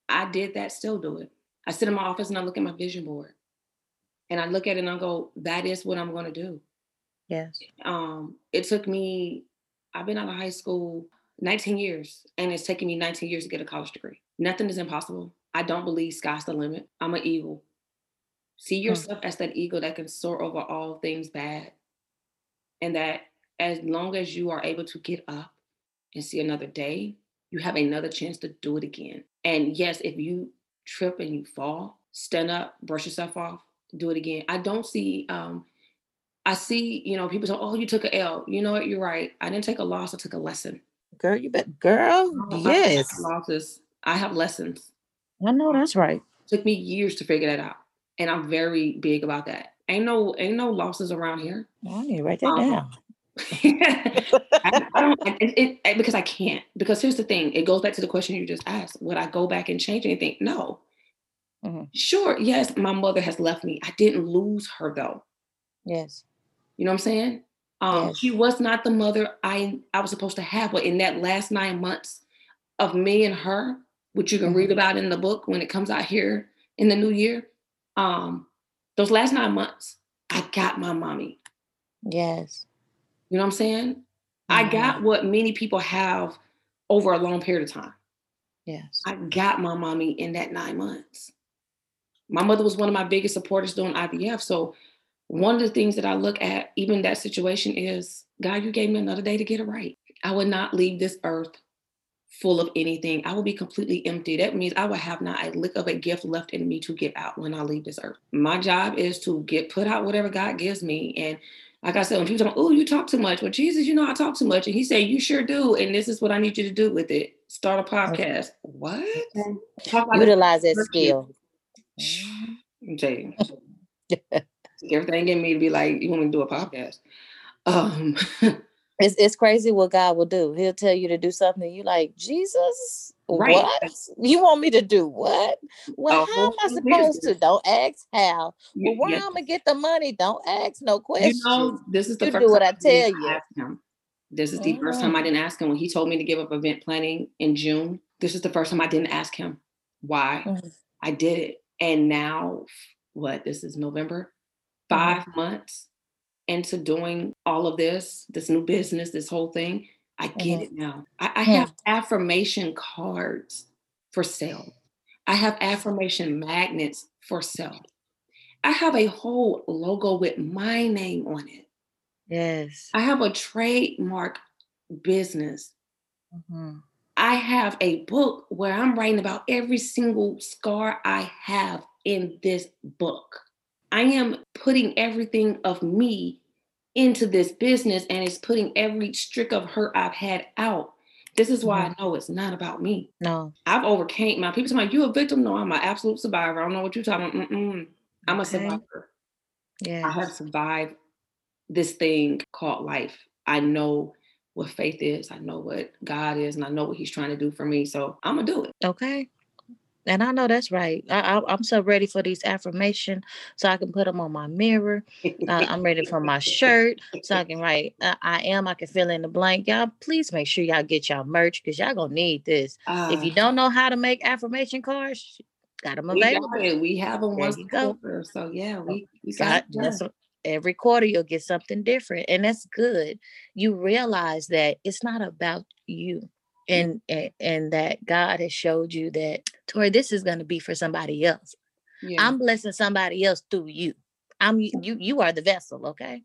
I did that, still do it. I sit in my office and I look at my vision board and I look at it and I go, that is what I'm going to do. Yes. Um, it took me, I've been out of high school 19 years, and it's taken me 19 years to get a college degree. Nothing is impossible. I don't believe sky's the limit. I'm an eagle. See hmm. yourself as that eagle that can soar over all things bad. And that as long as you are able to get up and see another day, you have another chance to do it again. And yes, if you trip and you fall, stand up, brush yourself off, do it again. I don't see um, I see, you know, people say, "Oh, you took a L." You know what? You're right. I didn't take a loss. I took a lesson. Girl, you bet, girl. yes. losses. I have lessons. I know that's right. It took me years to figure that out, and I'm very big about that. Ain't no, ain't no losses around here. I need to write that um, down. I, I, don't it, it, because I can't. Because here's the thing: it goes back to the question you just asked. Would I go back and change anything? No. Mm-hmm. Sure. Yes, my mother has left me. I didn't lose her though. Yes. You know what I'm saying? Um, yes. She was not the mother I I was supposed to have, but in that last nine months of me and her, which you can read Mhm. about in the book when it comes out here in the new year. Um, those last nine months, I got my mommy. Yes. You know what I'm saying? I got what many people have over a long period of time. Yes. I got my mommy in that nine months. My mother was one of my biggest supporters during IVF. So one of the things that I look at, even that situation, is God, you gave me another day to get it right. I would not leave this earth full of anything. I will be completely empty. That means I will have not a lick of a gift left in me to give out when I leave this earth. My job is to get put out whatever God gives me. And like I said, when people talk, oh, you talk too much. Well, Jesus, you know I talk too much. And he said, you sure do. And this is what I need you to do with it. Start a Okay. podcast. What? Okay. Talk about. Utilize that Virtue. skill. Mhm. Everything in me to be like, you want me to do a podcast? Um, It's it's crazy what God will do. He'll tell you to do something. You like Jesus. Right. What you want me to do? What? Well, how am I supposed to? Don't ask how. you, Well, where yes, I'm gonna get the money? Don't ask no you questions. know, this is the You first do what time I didn't tell you. ask him. This is the first time Mhm. I didn't ask him when he told me to give up event planning in June. This is the first time I didn't ask him why. Mhm. I did it. And now, what? This is November, Mhm. 5 months into doing all of this, this new business, this whole thing. I get Mhm. it now. I, I Hmm. have affirmation cards for sale. I have affirmation magnets for sale. I have a whole logo with my name on it. Yes. I have a trademark business. Mhm. I have a book where I'm writing about every single scar I have in this book. I am putting everything of me into this business and it's putting every streak of hurt I've had out. This is why Mhm. I know it's not about me. No. I've overcame my people. Like you a victim? No, I'm an absolute survivor. I don't know what you're talking about. Mm-mm. I'm a Okay. survivor. Yeah. I have survived this thing called life. I know what faith is. I know what God is, and I know what He's trying to do for me. So I'm gonna do it. Okay. And I know that's right. I, I, I'm so ready for these affirmation so I can put them on my mirror. Uh, I'm ready for my shirt so I can write uh, I am. I can fill in the blank. Y'all, please make sure y'all get y'all merch because y'all gonna need this. If you Uh, don't know how to make affirmation cards, got them we available. it. We have them There once quarter. So yeah, we we got Got it that's done. what- every quarter you'll get something different, and that's good. You realize that it's not about you, Mm. and and, and that God has showed you that Tori, this is going to be for somebody else. Yeah. I'm blessing somebody else through you. I'm you. You are the vessel, okay?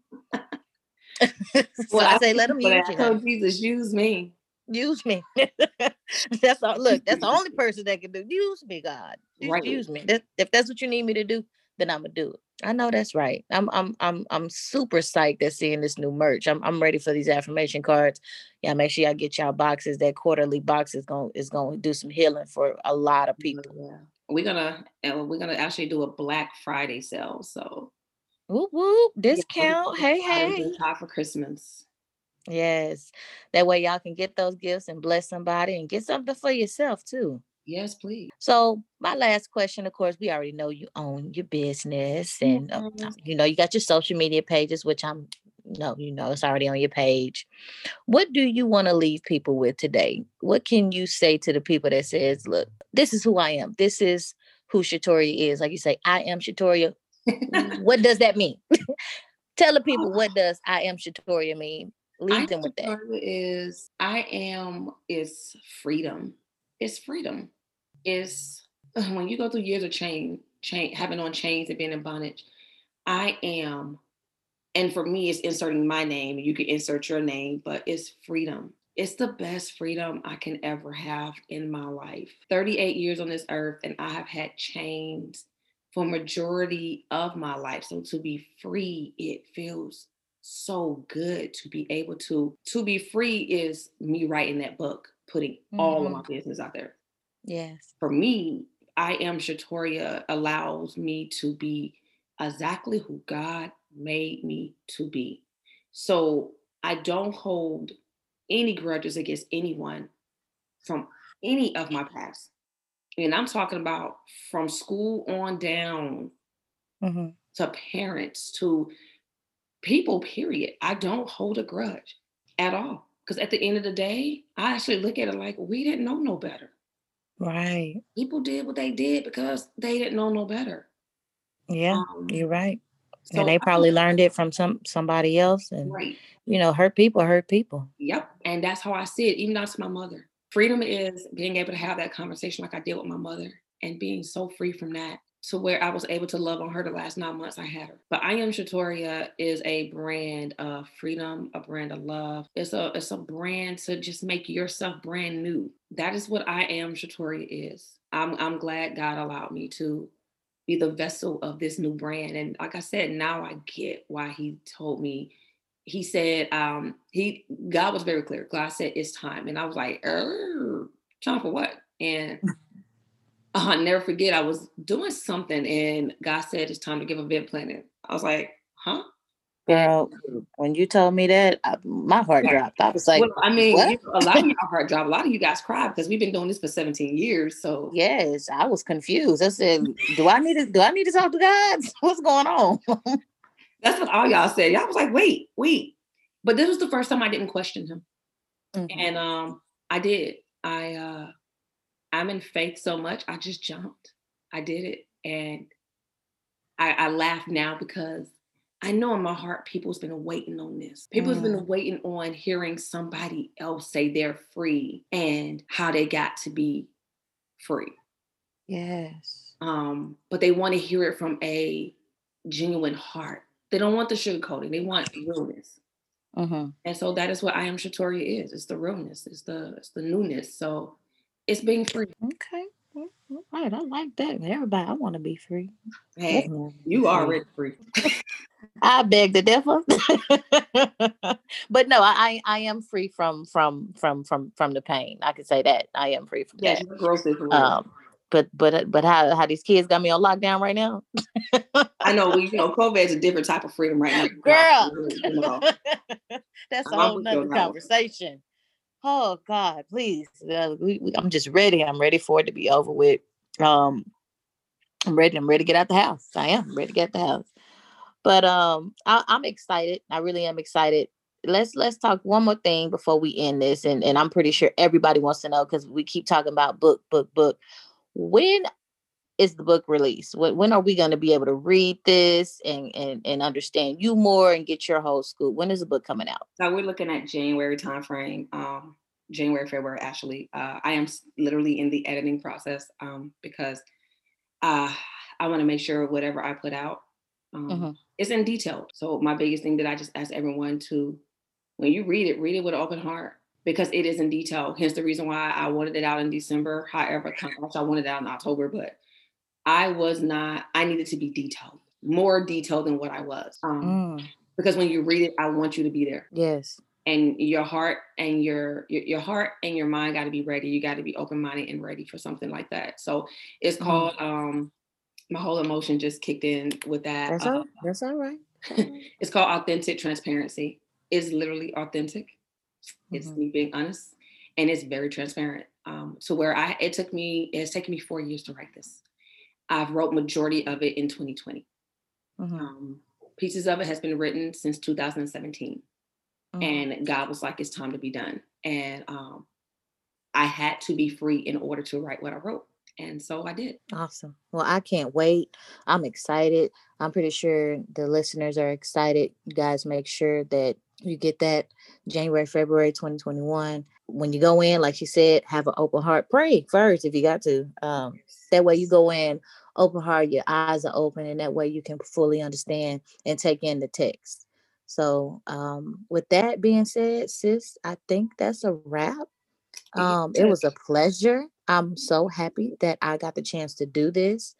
so Well, I I say, let thank them use you I told Jesus, use me. Use me. that's all. Look, that's the only person that can do. Use me, God. Just Right. use me. That, if that's what you need me to do, then I'm gonna do it. I know that's right. I'm I'm I'm I'm super psyched at seeing this new merch. I'm I'm ready for these affirmation cards. Yeah, make sure y'all get y'all boxes. That quarterly box is gonna is going to do some healing for a lot of people. Yeah. We're gonna we're gonna actually do a Black Friday sale. So Whoop whoop! Discount. gonna Hey hey. hot for Christmas. Yes, that way y'all can get those gifts and bless somebody and get something for yourself too. Yes, please. So my last question, of course, we already know you own your business and uh, Mhm. you know you got your social media pages, which I'm no, you know it's already on your page. What do you want to leave people with today? What can you say to the people that says, "Look, this is who I am. This is who Shatoria is." Like you say, "I am Shatoria." What does that mean? Tell the people what does "I am Shatoria" mean. Leave am them with that. Is I am is freedom. It's freedom. It's when you go through years of chain, chain having on chains and being in bondage. I am, and for me, it's inserting my name. You can insert your name, but it's freedom. It's the best freedom I can ever have in my life. 38 years on this earth, and I have had chains for majority of my life. So to be free, it feels so good to be able to to be free is me writing that book, putting all of Mhm. my business out there. Yes. For me, I am Shatoria allows me to be exactly who God made me to be. So I don't hold any grudges against anyone from any of my past. And I'm talking about from school on down hmm to parents to people, period. I don't hold a grudge at all. because at the end of the day, I actually look at it like we didn't know no better. Right. People did what they did because they didn't know no better. Yeah, um, you're right. So and they probably I, learned it from some somebody else. And right. you know, hurt people hurt people. Yep. And that's how I see it, even not to my mother. Freedom is being able to have that conversation like I did with my mother and being so free from that to where I was able to love on her the last nine months I had her. But I am Shatoria is a brand of freedom, a brand of love. It's a it's a brand to just make yourself brand new. That is what I am Shatoria is. I'm I'm glad God allowed me to be the vessel of this new brand. And like I said, now I get why he told me. He said, um, he God was very clear. God said it's time. And I was like, er, time for what? And I'll never forget, I was doing something and God said it's time to give a event planning. I was like, huh? Girl, when you told me that, I, my heart dropped. I was like, well, I mean, you know, a lot of your heart dropped. A lot of you guys cried because we've been doing this for 17 years. So yes, I was confused. I said, do I need to do I need to talk to God? What's going on? That's what all y'all said. Y'all was like, wait, wait. But this was the first time I didn't question him. Mm-hmm. And um, I did. I uh I'm in faith so much, I just jumped. I did it. And I, I laugh now because I know in my heart people's been waiting on this. People's mm. been waiting on hearing somebody else say they're free and how they got to be free. Yes. Um, but they want to hear it from a genuine heart. They don't want the sugarcoating. They want realness. Mm-hmm. And so that is what I am Shatoria is. It's the realness. It's the it's the newness. So it's being free. Okay. Right, I like that. Everybody, I want to be free. Hey, you are already free. I beg the devil, but no, I I am free from from from from from the pain. I can say that I am free from yes, that. Gross um, but but but how how these kids got me on lockdown right now? I know we you know COVID is a different type of freedom right now. Girl, you know. that's a whole nother conversation oh God, please. Uh, we, we, I'm just ready. I'm ready for it to be over with. Um, I'm ready. I'm ready to get out the house. I am ready to get the house. But um, I, I'm excited. I really am excited. Let's let's talk one more thing before we end this, and and I'm pretty sure everybody wants to know because we keep talking about book, book, book. When is the book released? When, when are we going to be able to read this and, and and understand you more and get your whole scoop? When is the book coming out? So we're looking at January timeframe. Um, January, February. Actually, uh, I am literally in the editing process um, because uh, I want to make sure whatever I put out um, mm-hmm. is in detail. So my biggest thing that I just ask everyone to, when you read it, read it with an open heart because it is in detail. Hence the reason why I wanted it out in December. However, I wanted it out in October, but I was not, I needed to be detailed, more detailed than what I was. Um, mm. Because when you read it, I want you to be there. Yes. And your heart and your your, your heart and your mind got to be ready. You got to be open minded and ready for something like that. So it's mm. called um, my whole emotion just kicked in with that. That's all. Uh, that's all right. it's called authentic transparency. It's literally authentic. Mm-hmm. It's me being honest, and it's very transparent. Um, so where I it took me it's taken me four years to write this. I've wrote majority of it in 2020. Mm-hmm. Um, pieces of it has been written since 2017, mm-hmm. and God was like, "It's time to be done." And um, I had to be free in order to write what I wrote. And so I did. Awesome. Well, I can't wait. I'm excited. I'm pretty sure the listeners are excited. You guys make sure that you get that January, February 2021. When you go in, like she said, have an open heart. Pray first if you got to. Um, that way you go in open heart, your eyes are open, and that way you can fully understand and take in the text. So, um, with that being said, sis, I think that's a wrap. Um, it was a pleasure. I'm so happy that I got the chance to do this.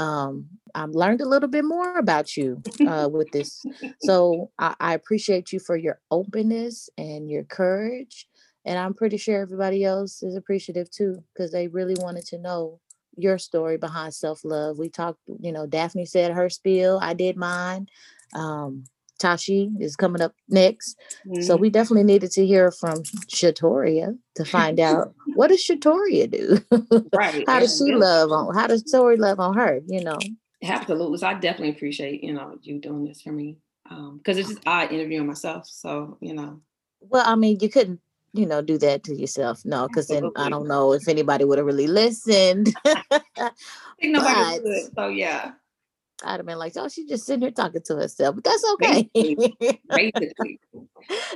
Um, I've learned a little bit more about you uh, with this. So I, I appreciate you for your openness and your courage. And I'm pretty sure everybody else is appreciative too, because they really wanted to know your story behind self love. We talked, you know, Daphne said her spiel, I did mine. Um, Tashi is coming up next. Mm-hmm. So we definitely needed to hear from Shatoria to find out what does Shatoria do? right. how does she love on how does Tori love on her, you know? Absolutely. So I definitely appreciate, you know, you doing this for me. Um, because it's just I interviewing myself. So, you know. Well, I mean, you couldn't you know, do that to yourself. No, because then I don't know if anybody would have really listened. I think nobody would. So yeah. I'd have been like, oh, she's just sitting here talking to herself, but that's okay. Basically. Basically.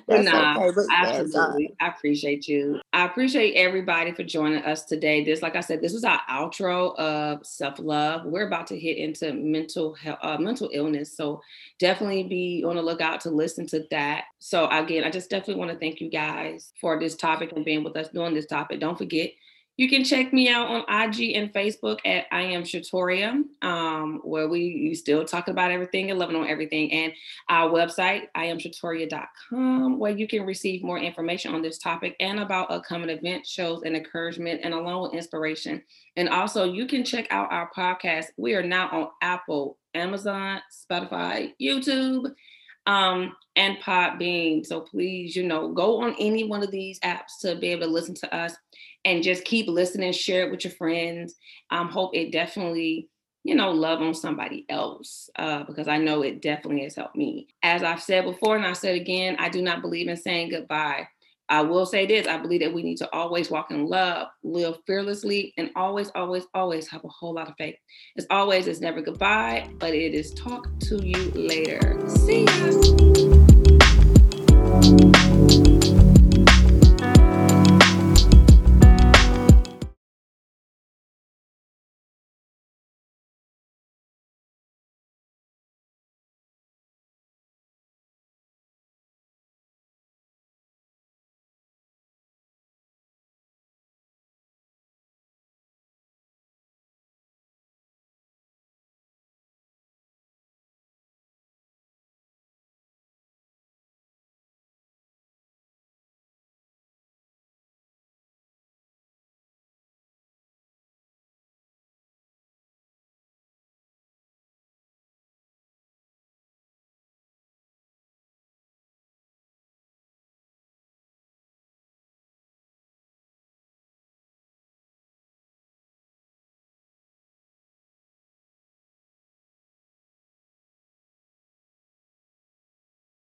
that's nah, okay. Absolutely. Yes, uh, I appreciate you. I appreciate everybody for joining us today. This, like I said, this was our outro of self love. We're about to hit into mental health, uh, mental illness. So definitely be on the lookout to listen to that. So again, I just definitely want to thank you guys for this topic and being with us doing this topic. Don't forget you can check me out on IG and Facebook at I am Shatoria, um, where we you still talk about everything and loving on everything. And our website, I iamshatoria.com, where you can receive more information on this topic and about upcoming events, shows, and encouragement, and along with inspiration. And also, you can check out our podcast. We are now on Apple, Amazon, Spotify, YouTube um, and Podbean. So please, you know, go on any one of these apps to be able to listen to us and just keep listening, share it with your friends. Um, hope it definitely, you know, love on somebody else uh, because I know it definitely has helped me. As I've said before, and I said again, I do not believe in saying goodbye. I will say this I believe that we need to always walk in love, live fearlessly, and always, always, always have a whole lot of faith. As always, it's never goodbye, but it is talk to you later. See ya.